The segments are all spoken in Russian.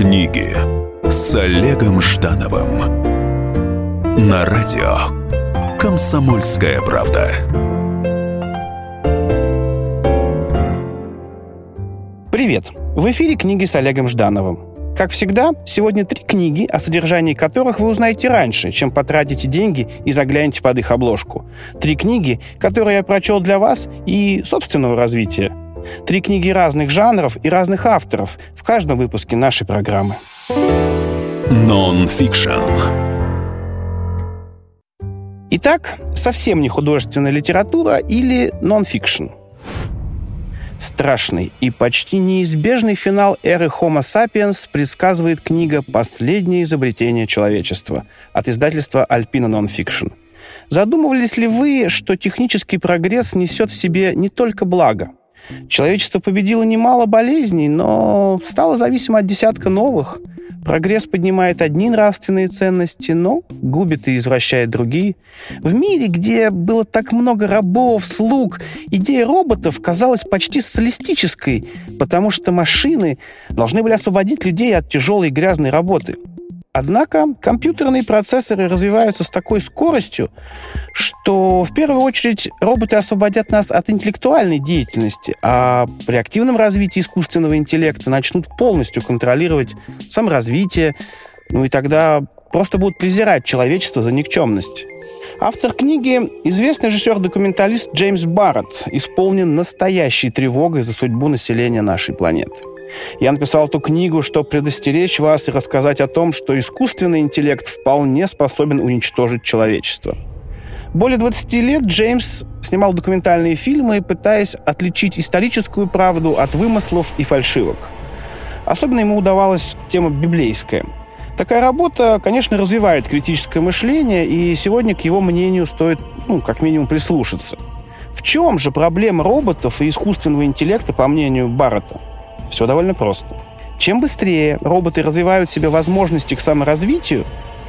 Книги с Олегом Ждановым на радио Комсомольская правда. Привет! В эфире книги с Олегом Ждановым. Как всегда, сегодня три книги, о содержании которых вы узнаете раньше, чем потратите деньги и заглянете под их обложку. Три книги, которые я прочел для вас и собственного развития. Три книги разных жанров и разных авторов в каждом выпуске нашей программы. Нон-фикшн. Итак, совсем не художественная литература или нон-фикшн. Страшный и почти неизбежный финал эры Homo sapiens предсказывает книга «Последнее изобретение человечества» от издательства Alpina Nonfiction. Задумывались ли вы, что технический прогресс несет в себе не только благо – Человечество победило немало болезней, но стало зависимо от десятка новых. Прогресс поднимает одни нравственные ценности, но губит и извращает другие. В мире, где было так много рабов, слуг, идея роботов казалась почти социалистической, потому что машины должны были освободить людей от тяжелой и грязной работы. Однако компьютерные процессоры развиваются с такой скоростью, что в первую очередь роботы освободят нас от интеллектуальной деятельности, а при активном развитии искусственного интеллекта начнут полностью контролировать саморазвитие, ну и тогда просто будут презирать человечество за никчемность. Автор книги, известный режиссер-документалист Джеймс Барретт, исполнен настоящей тревогой за судьбу населения нашей планеты. Я написал эту книгу, чтобы предостеречь вас и рассказать о том, что искусственный интеллект вполне способен уничтожить человечество. Более 20 лет Джеймс снимал документальные фильмы, пытаясь отличить историческую правду от вымыслов и фальшивок. Особенно ему удавалась тема библейская. Такая работа, конечно, развивает критическое мышление, и сегодня к его мнению стоит, ну, как минимум, прислушаться. В чем же проблема роботов и искусственного интеллекта, по мнению Баррета? Все довольно просто. Чем быстрее роботы развивают в себе возможности к саморазвитию,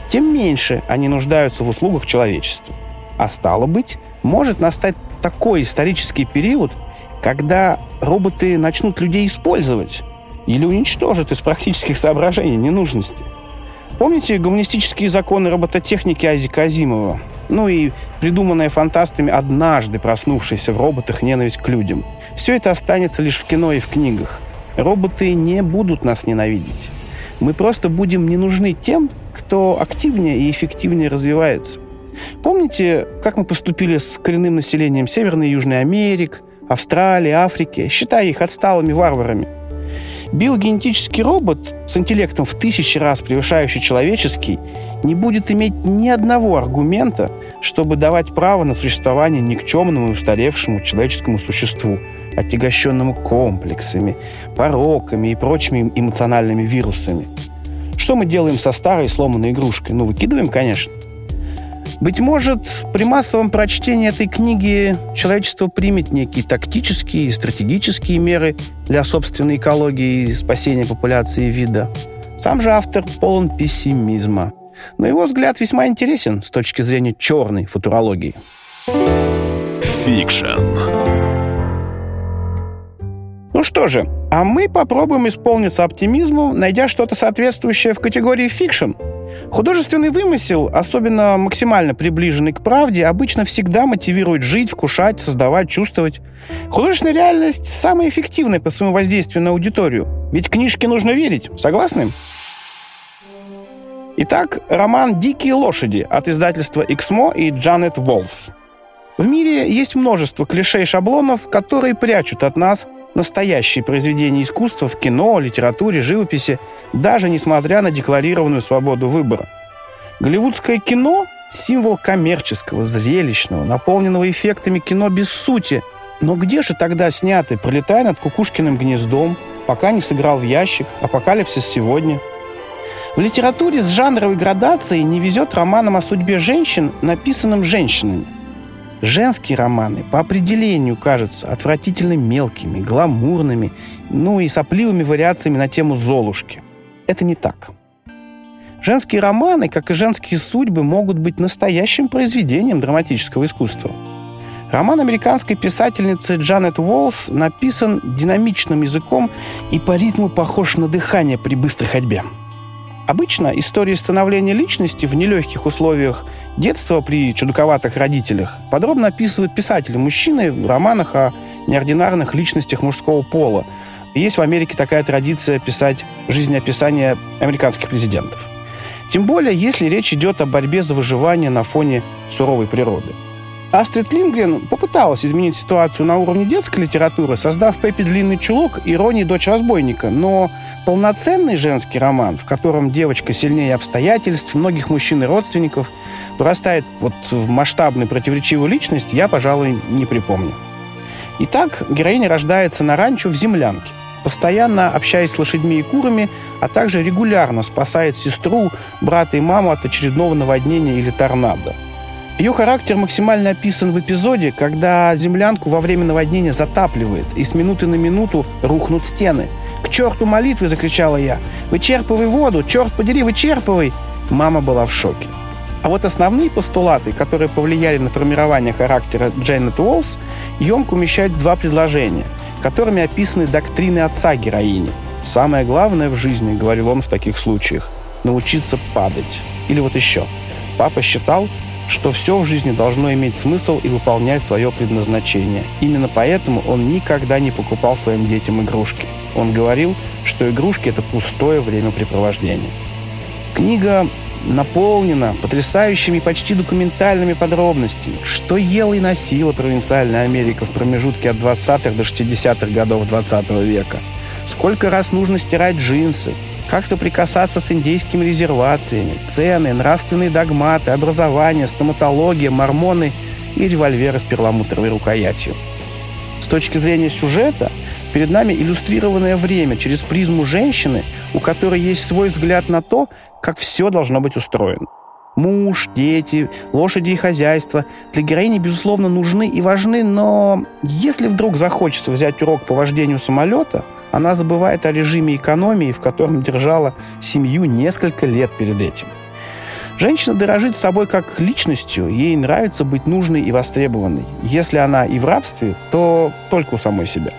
тем меньше они нуждаются в услугах человечества. А стало быть, может настать такой исторический период, когда роботы начнут людей использовать или уничтожат из практических соображений ненужности. Помните гуманистические законы робототехники Азика Азимова? Ну и придуманная фантастами однажды проснувшаяся в роботах ненависть к людям. Все это останется лишь в кино и в книгах – Роботы не будут нас ненавидеть. Мы просто будем не нужны тем, кто активнее и эффективнее развивается. Помните, как мы поступили с коренным населением Северной и Южной Америк, Австралии, Африки, считая их отсталыми варварами? Биогенетический робот с интеллектом в тысячи раз превышающий человеческий не будет иметь ни одного аргумента, чтобы давать право на существование никчемному и устаревшему человеческому существу – отягощенному комплексами, пороками и прочими эмоциональными вирусами. Что мы делаем со старой сломанной игрушкой? Ну, выкидываем, конечно. Быть может, при массовом прочтении этой книги человечество примет некие тактические и стратегические меры для собственной экологии и спасения популяции вида. Сам же автор полон пессимизма. Но его взгляд весьма интересен с точки зрения черной футурологии. Fiction. Ну что же, а мы попробуем исполниться оптимизму, найдя что-то соответствующее в категории fiction. Художественный вымысел, особенно максимально приближенный к правде, обычно всегда мотивирует жить, вкушать, создавать, чувствовать. Художественная реальность самая эффективная по своему воздействию на аудиторию. Ведь книжке нужно верить. Согласны? Итак, роман «Дикие лошади» от издательства «Эксмо» и Джанет Уоллс. В мире есть множество клише и шаблонов, которые прячут от нас настоящие произведения искусства в кино, литературе, живописи, даже несмотря на декларированную свободу выбора. Голливудское кино – символ коммерческого, зрелищного, наполненного эффектами кино без сути. Но где же тогда сняты «Пролетая над Кукушкиным гнездом», «Пока не сыграл в ящик», «Апокалипсис сегодня»? В литературе с жанровой градацией не везет романам о судьбе женщин, написанным женщинами – Женские романы по определению кажутся отвратительно мелкими, гламурными, ну и сопливыми вариациями на тему Золушки. Это не так. Женские романы, как и женские судьбы, могут быть настоящим произведением драматического искусства. Роман американской писательницы Джанет Уолс написан динамичным языком и по ритму похож на дыхание при быстрой ходьбе. Обычно истории становления личности в нелегких условиях детства при чудаковатых родителях подробно описывают писатели-мужчины в романах о неординарных личностях мужского пола. есть в Америке такая традиция писать жизнеописания американских президентов. Тем более, если речь идет о борьбе за выживание на фоне суровой природы. Астрид Лингрен попыталась изменить ситуацию на уровне детской литературы, создав Пеппи «Длинный чулок» и Рони «Дочь разбойника», но полноценный женский роман, в котором девочка сильнее обстоятельств, многих мужчин и родственников, вырастает вот в масштабную противоречивую личность, я, пожалуй, не припомню. Итак, героиня рождается на ранчо в землянке, постоянно общаясь с лошадьми и курами, а также регулярно спасает сестру, брата и маму от очередного наводнения или торнадо – ее характер максимально описан в эпизоде, когда землянку во время наводнения затапливает, и с минуты на минуту рухнут стены. «К черту молитвы!» – закричала я. «Вычерпывай воду! Черт подери, вычерпывай!» Мама была в шоке. А вот основные постулаты, которые повлияли на формирование характера Джейнет Уолс, емко умещают два предложения, которыми описаны доктрины отца героини. «Самое главное в жизни, — говорил он в таких случаях, — научиться падать». Или вот еще. Папа считал, что все в жизни должно иметь смысл и выполнять свое предназначение. Именно поэтому он никогда не покупал своим детям игрушки. Он говорил, что игрушки – это пустое времяпрепровождение. Книга наполнена потрясающими почти документальными подробностями, что ела и носила провинциальная Америка в промежутке от 20-х до 60-х годов 20 века. Сколько раз нужно стирать джинсы, как соприкасаться с индейскими резервациями, цены, нравственные догматы, образование, стоматология, мормоны и револьверы с перламутровой рукоятью. С точки зрения сюжета, перед нами иллюстрированное время через призму женщины, у которой есть свой взгляд на то, как все должно быть устроено. Муж, дети, лошади и хозяйство для героини, безусловно, нужны и важны, но если вдруг захочется взять урок по вождению самолета – она забывает о режиме экономии, в котором держала семью несколько лет перед этим. Женщина дорожит собой как личностью, ей нравится быть нужной и востребованной. Если она и в рабстве, то только у самой себя.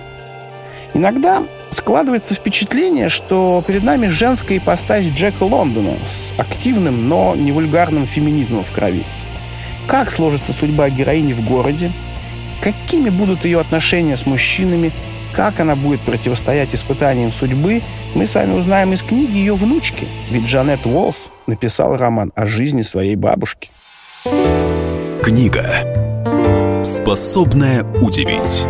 Иногда складывается впечатление, что перед нами женская ипостась Джека Лондона с активным, но не вульгарным феминизмом в крови. Как сложится судьба героини в городе? Какими будут ее отношения с мужчинами? Как она будет противостоять испытаниям судьбы, мы с вами узнаем из книги ее внучки. Ведь Джанет Уолф написал роман о жизни своей бабушки. Книга, способная удивить.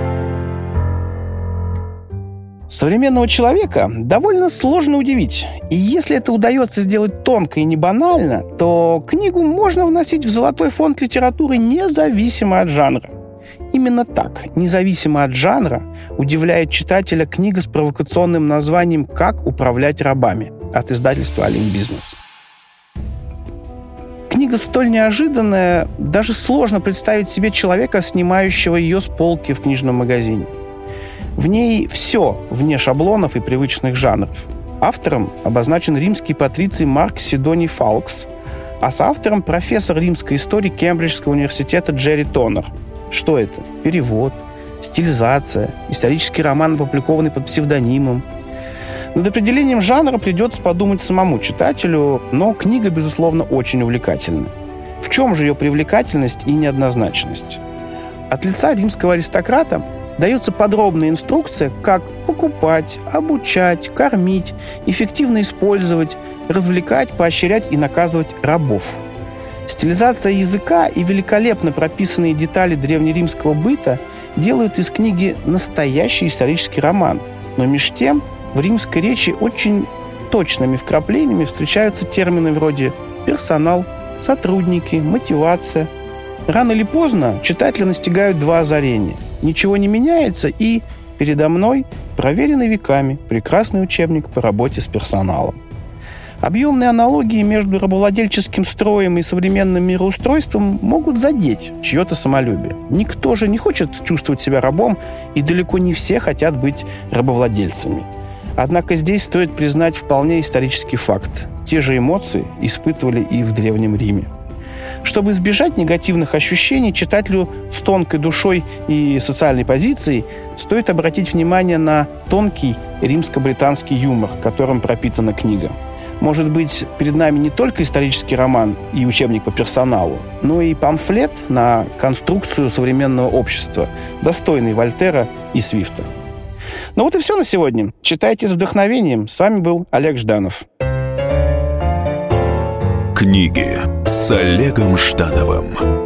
Современного человека довольно сложно удивить. И если это удается сделать тонко и не банально, то книгу можно вносить в золотой фонд литературы независимо от жанра. Именно так, независимо от жанра, удивляет читателя книга с провокационным названием «Как управлять рабами» от издательства «Алим Бизнес». Книга столь неожиданная, даже сложно представить себе человека, снимающего ее с полки в книжном магазине. В ней все вне шаблонов и привычных жанров. Автором обозначен римский патриций Марк Сидоний Фалкс, а с автором профессор римской истории Кембриджского университета Джерри Тонер – что это? Перевод, стилизация, исторический роман, опубликованный под псевдонимом. Над определением жанра придется подумать самому читателю, но книга, безусловно, очень увлекательна. В чем же ее привлекательность и неоднозначность? От лица римского аристократа дается подробная инструкция, как покупать, обучать, кормить, эффективно использовать, развлекать, поощрять и наказывать рабов – Стилизация языка и великолепно прописанные детали древнеримского быта делают из книги настоящий исторический роман. Но меж тем в римской речи очень точными вкраплениями встречаются термины вроде «персонал», «сотрудники», «мотивация». Рано или поздно читатели настигают два озарения. Ничего не меняется и передо мной проверенный веками прекрасный учебник по работе с персоналом. Объемные аналогии между рабовладельческим строем и современным мироустройством могут задеть чье-то самолюбие. Никто же не хочет чувствовать себя рабом, и далеко не все хотят быть рабовладельцами. Однако здесь стоит признать вполне исторический факт. Те же эмоции испытывали и в Древнем Риме. Чтобы избежать негативных ощущений, читателю с тонкой душой и социальной позицией стоит обратить внимание на тонкий римско-британский юмор, которым пропитана книга. Может быть, перед нами не только исторический роман и учебник по персоналу, но и памфлет на конструкцию современного общества, достойный Вольтера и Свифта. Ну вот и все на сегодня. Читайте с вдохновением. С вами был Олег Жданов. Книги с Олегом Ждановым.